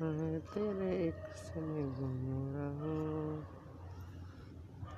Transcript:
तेरे एक समय गुमरा